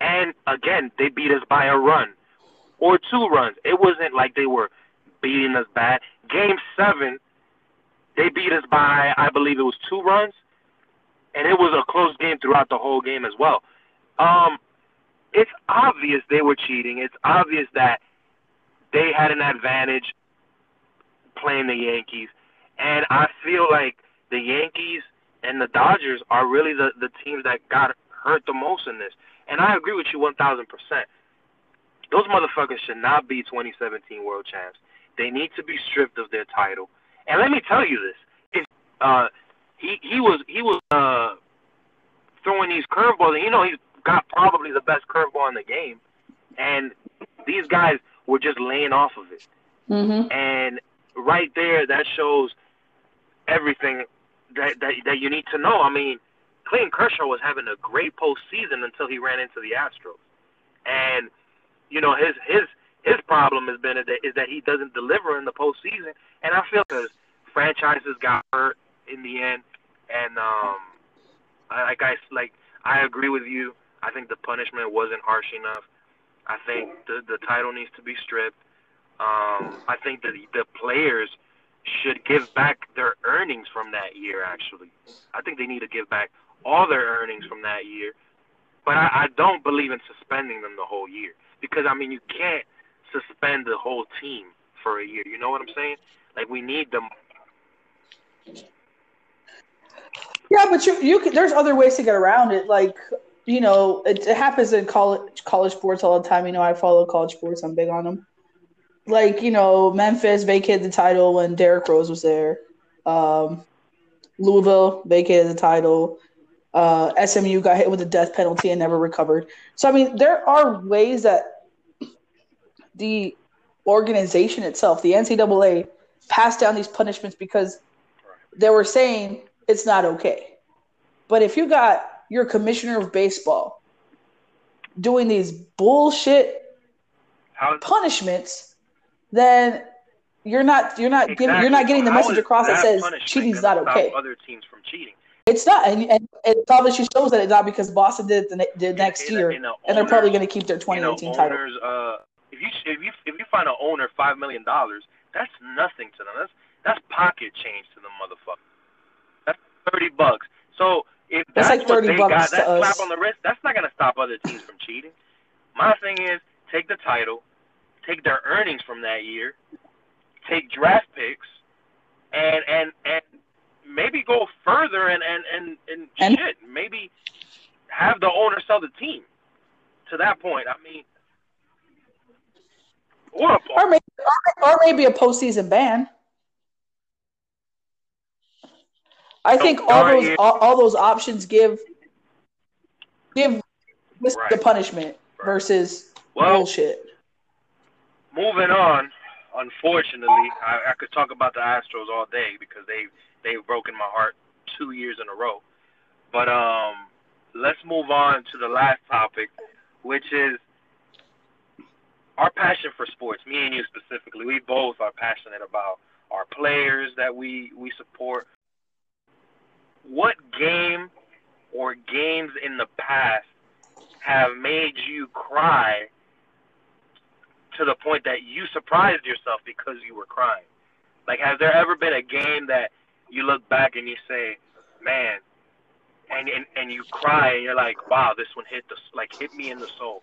and again they beat us by a run or two runs. It wasn't like they were beating us bad. Game seven, they beat us by I believe it was two runs, and it was a close game throughout the whole game as well. Um, it's obvious they were cheating. It's obvious that they had an advantage playing the Yankees, and I feel like the Yankees and the Dodgers are really the the teams that got hurt the most in this. And I agree with you one thousand percent. Those motherfuckers should not be 2017 world champs. They need to be stripped of their title. And let me tell you this: if uh, he he was he was uh, throwing these curveballs, and you know he's got probably the best curveball in the game, and these guys were just laying off of it. Mhm. And right there, that shows everything that, that that you need to know. I mean, Clayton Kershaw was having a great postseason until he ran into the Astros, and you know his his his problem has been is that, he doesn't deliver in the postseason, and I feel because franchises got hurt in the end, and um, I, like I like I agree with you. I think the punishment wasn't harsh enough. I think the the title needs to be stripped. Um, I think that the players should give back their earnings from that year. Actually, I think they need to give back all their earnings from that year. But I, I don't believe in suspending them the whole year because I mean you can't suspend the whole team for a year. You know what I'm saying? Like we need them. Yeah, but you you can, there's other ways to get around it. Like you know, it, it happens in college college sports all the time. You know, I follow college sports. I'm big on them. Like you know, Memphis vacated the title when Derrick Rose was there. Um, Louisville vacated the title. Uh, SMU got hit with a death penalty and never recovered. So I mean, there are ways that the organization itself, the NCAA, passed down these punishments because they were saying it's not okay. But if you got your commissioner of baseball doing these bullshit How punishments, then you're not you're not giving you're not getting the How message across that says cheating's not okay. Other teams from cheating. It's not, and, and it obviously shows that it's not because Boston did it the, did next year, and they're probably going to keep their you know, 2018 title. uh, if you if you if you find an owner five million dollars, that's nothing to them. That's that's pocket change to the motherfucker. That's thirty bucks. So if That's that's, like what they bucks got, that us. slap on the wrist, that's not gonna stop other teams from cheating. My thing is take the title, take their earnings from that year, take draft picks, and and and maybe go further and and and, and, And- shit. Maybe have the owner sell the team. To that point, I mean, Or a or maybe or, or maybe a postseason ban. I think all those all, all those options give give this the Right. punishment versus Well- bullshit. moving on. Unfortunately, I, I could talk about the Astros all day because they they've broken my heart two years in a row. But um, let's move on to the last topic, which is our passion for sports. Me and you specifically, we both are passionate about our players that we we support. What game or games in the past have made you cry to the point that you surprised yourself because you were crying? Like, has there ever been a game that you look back and you say, "Man," and and, and you cry and you're like, "Wow, this one hit the like hit me in the soul."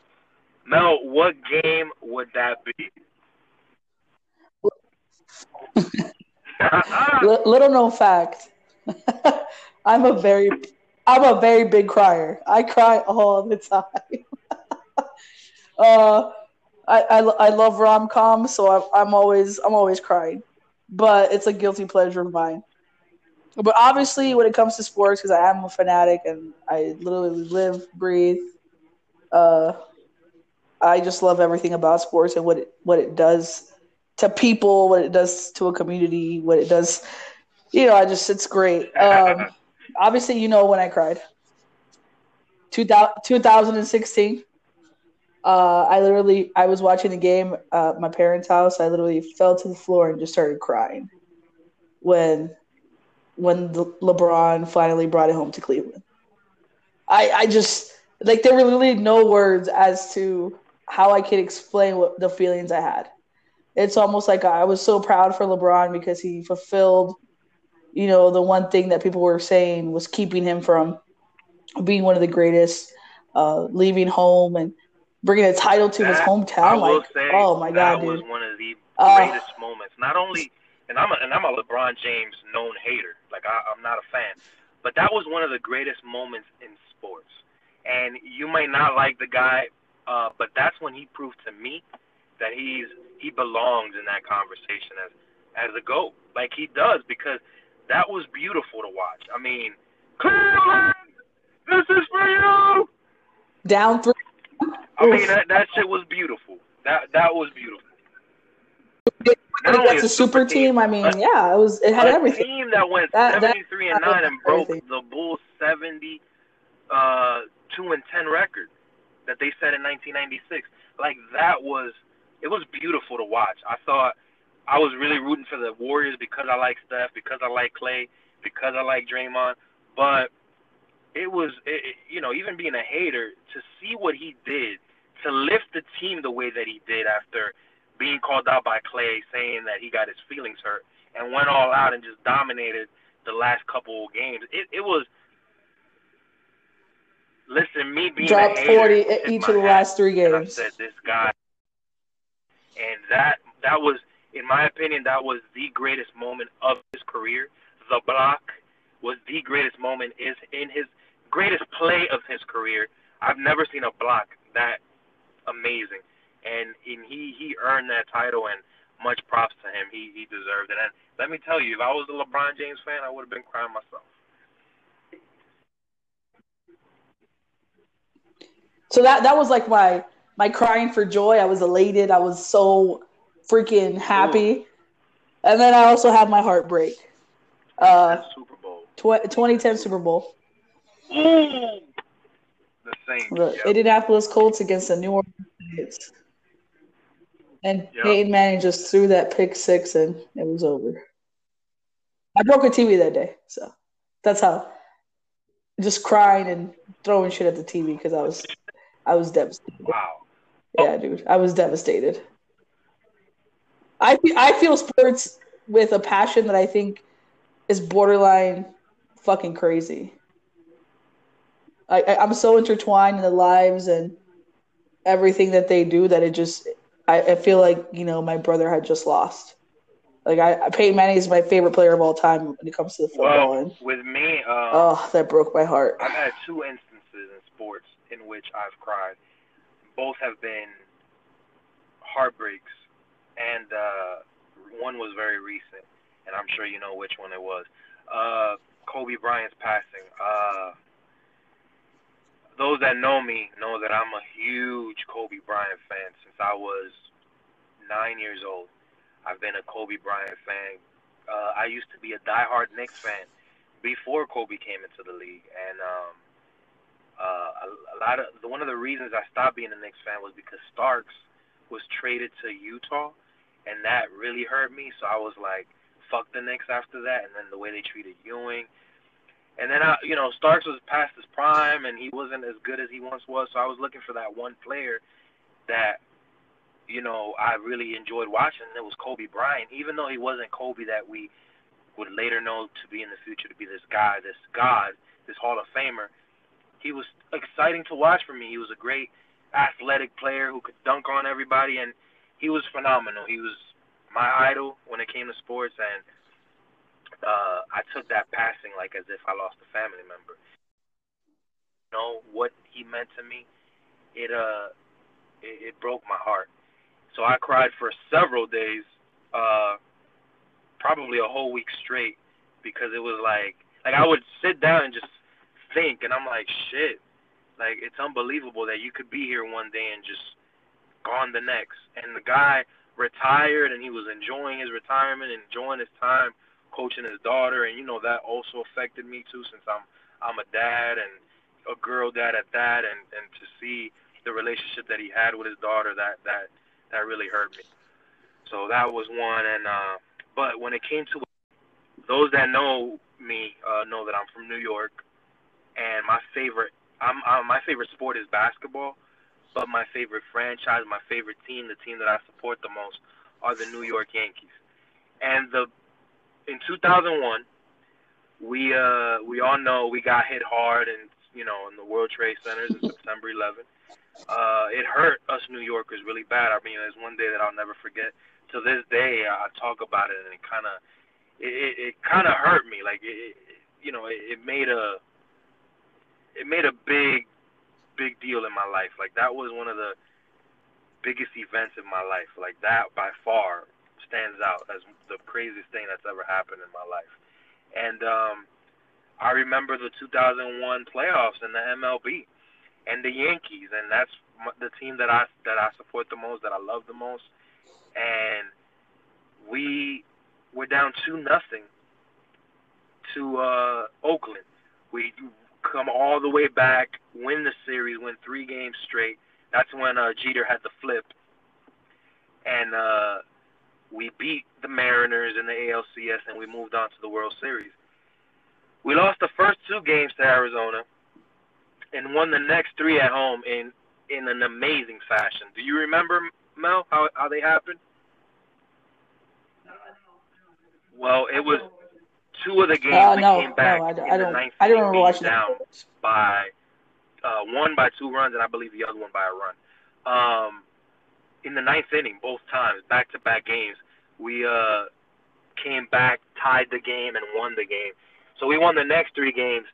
Mel, what game would that be? Li- little known fact, I'm a very I'm a very big crier. I cry all the time. uh, I, I I love rom coms, so I'm, I'm always I'm always crying, but it's a guilty pleasure of mine. But obviously, when it comes to sports, because I am a fanatic and I literally live, breathe, uh, I just love everything about sports and what it what it does to people, what it does to a community, what it does. You know, I just it's great. Um, obviously, you know when I cried. 2000, 2016. Uh, I literally I was watching the game at my parents' house. I literally fell to the floor and just started crying when when the, LeBron finally brought it home to Cleveland. I I just like there were literally no words as to how I could explain what the feelings I had. It's almost like I was so proud for LeBron because he fulfilled, you know, the one thing that people were saying was keeping him from being one of the greatest, uh, leaving home and bringing a title to his hometown. Like, say oh my god, that was one of the Uh, greatest moments. Not only, and I'm a, and I'm a LeBron James known hater. Like I, I'm not a fan, but that was one of the greatest moments in sports. And you might not like the guy, uh, but that's when he proved to me that he's he belongs in that conversation as as a goat, like he does, because that was beautiful to watch. I mean, Cleveland, this is for you. Down three. I mean that that shit was beautiful. That that was beautiful. When it a super team, I mean, yeah, it was. It had a everything. team that went That- that- 73 and 9 and broke everything. the Bulls 70 uh 2 and 10 record that they set in 1996. Like that was it was beautiful to watch. I thought I was really rooting for the Warriors because I like Steph, because I like Clay, because I like Draymond, but it was it- you know, even being a hater to see what he did to lift the team the way that he did after being called out by Clay saying that he got his feelings hurt and went all out and just dominated the last couple of games. It it was listen, me being Dropped a hater, 40 tip each of the last three games. said this guy and that that was in my opinion that was the greatest moment of his career. The block was the greatest moment is in his greatest play of his career. I've never seen a block that amazing. And and he he earned that title and much props to him. He he deserved it. And let me tell you, if I was a LeBron James fan, I would have been crying myself. So that that was like my my crying for joy. I was elated. I was so freaking happy. And then I also had my heartbreak. Uh, Super Bowl. tw- 2010 Super Bowl. Ooh. The same. The yeah. Indianapolis Colts against the New Orleans Saints. And Yeah. Peyton Manning just threw that pick six and it was over. I broke a TV that day, so that's how. Just crying and throwing shit at the TV because I was, I was devastated. Wow. Yeah, dude, I was devastated. I I feel sports with a passion that I think is borderline fucking crazy. I, I I'm so intertwined in the lives and everything that they do that it just I, I feel like you know my brother had just lost. Like I, Peyton Manning is my favorite player of all time when it comes to the football, Well, and with me, um, oh, that broke my heart. I've had two instances in sports in which I've cried. Both have been heartbreaks and uh, one was very recent, and I'm sure you know which one it was. Uh, Kobe Bryant's passing. Uh, those that know me know that I'm a huge Kobe Bryant fan since I was nine years old. I've been a Kobe Bryant fan. Uh, I used to be a diehard Knicks fan before Kobe came into the league, and um, uh, a, a lot of one of the reasons I stopped being a Knicks fan was because Starks was traded to Utah, and that really hurt me. So I was like, "Fuck the Knicks" after that, and then the way they treated Ewing, and then I, you know, Starks was past his prime, and he wasn't as good as he once was. So I was looking for that one player that you know, I really enjoyed watching. And it was Kobe Bryant, even though he wasn't Kobe that we would later know to be in the future to be this guy, this god, this Hall of Famer. He was exciting to watch for me. He was a great athletic player who could dunk on everybody, and he was phenomenal. He was my idol when it came to sports, and uh, I took that passing like as if I lost a family member. You know what he meant to me? It uh, it, it broke my heart. So I cried for several days, uh, probably a whole week straight, because it was like, like I would sit down and just think, and I'm like, shit, like it's unbelievable that you could be here one day and just gone the next. And the guy retired, and he was enjoying his retirement, enjoying his time coaching his daughter, and you know that also affected me too, since I'm I'm a dad and a girl dad at that, and and to see the relationship that he had with his daughter, that that that really hurt me. So that was one. And uh, but when it came to those that know me uh, know that I'm from New York, and my favorite I'm, I'm my favorite sport is basketball, but my favorite franchise, my favorite team, the team that I support the most are the New York Yankees. And the in 2001, we uh we all know we got hit hard and you know in the World Trade Centers in September 11th uh, it hurt us New Yorkers really bad. I mean, there's one day that I'll never forget. To this day, I talk about it, and it kind of, it, it, it kind of hurt me. Like, it, it, you know, it, it made a, it made a big, big deal in my life. Like that was one of the biggest events in my life. Like that by far stands out as the craziest thing that's ever happened in my life. And um, I remember the 2001 playoffs in the MLB and the Yankees, and that's the team that I that I support the most, that I love the most. And we were down two nothing to uh, Oakland. We come all the way back, win the series, win three games straight. That's when uh, Jeter had the flip, and uh, we beat the Mariners in the ALCS, and we moved on to the World Series. We lost the first two games to Arizona and won the next three at home in in an amazing fashion. Do you remember Mel how how they happened? Well, it was two of the games Uh, no, came back no, I, in I the don't. ninth I don't remember watching down that. by uh, one by two runs, and I believe the other one by a run. Um, in the ninth inning, both times, back to back games, we uh, came back, tied the game, and won the game. So we won the next three games.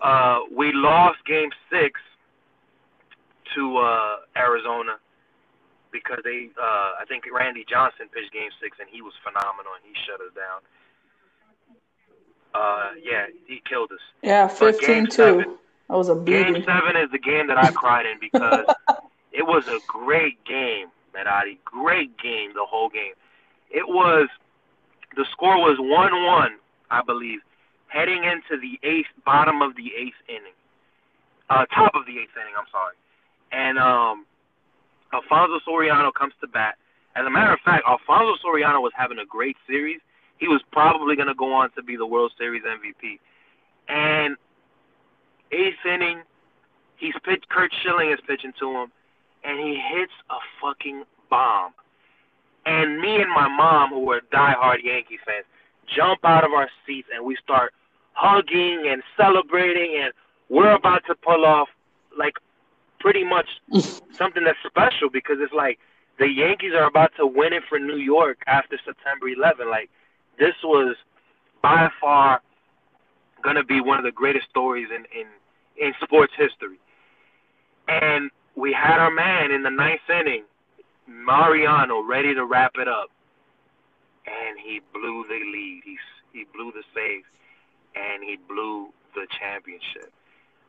Uh, we lost game six to uh, Arizona because they, uh, I think Randy Johnson pitched game six, and he was phenomenal, and he shut us down. Uh, yeah, he killed us. Yeah, But game 15 seven- 2. That was a beauty. Game seven is the game that I cried in because it was a great game, Merari. Great game, the whole game. It was the score was one one, I believe, heading into the eighth bottom of the eighth inning. Uh top of the eighth inning, I'm sorry. And um Alfonso Soriano comes to bat. As a matter of fact, Alfonso Soriano was having a great series. He was probably gonna go on to be the World Series MVP. And eighth inning, he's pitched. Curt Schilling is pitching to him, and he hits a fucking bomb. And me and my mom, who are diehard Yankee fans, jump out of our seats and we start hugging and celebrating, and we're about to pull off like pretty much something that's special because it's like the Yankees are about to win it for New York after September 11. Like this was by far gonna be one of the greatest stories in in in sports history. And we had our man in the ninth inning Mariano ready to wrap it up, and he blew the lead. He he blew the save, and he blew the championship.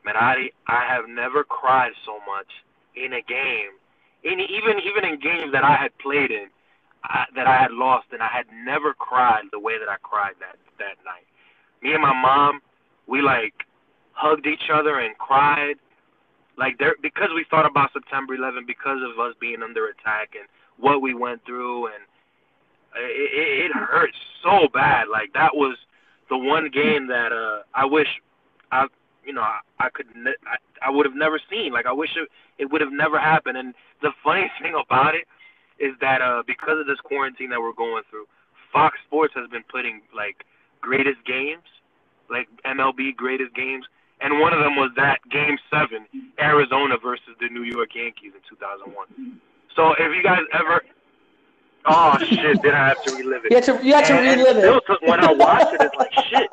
Menadi, I have never cried so much in a game, in even even in games that I had played in, I, that I had lost, and I had never cried the way that I cried that that night. Me and my mom, we like hugged each other and cried, like there because we thought about September 11 because of us being under attack and what we went through, and it, it, it hurt so bad. Like that was the one game that uh I wish I you know I, I could ne- I, I would have never seen. Like I wish it, it would have never happened. And the funny thing about it is that uh because of this quarantine that we're going through, Fox Sports has been putting like greatest games, like MLB greatest games, and one of them was that Game Seven, Arizona versus the New York Yankees in 2001. So if you guys ever, oh shit, Did I have to relive it. You had to, you had to And- relive it. to- when I watched it, it's like shit.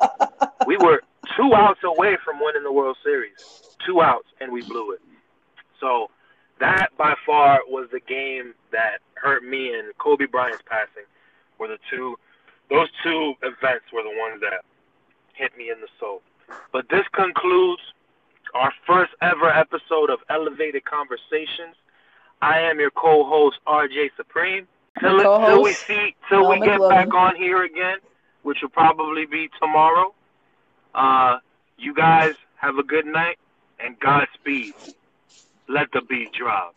We were two outs away from winning the World Series. Two outs, and we blew it. So that by far was the game that hurt me, and Kobe Bryant's passing were the two. Those two events were the ones that hit me in the soul. But this concludes our first ever episode of Elevated Conversations. I am your co-host RJ Supreme. Till, till we see, till we get back on here again, which will probably be tomorrow. Uh, you guys have a good night and Godspeed. Let the beat drop.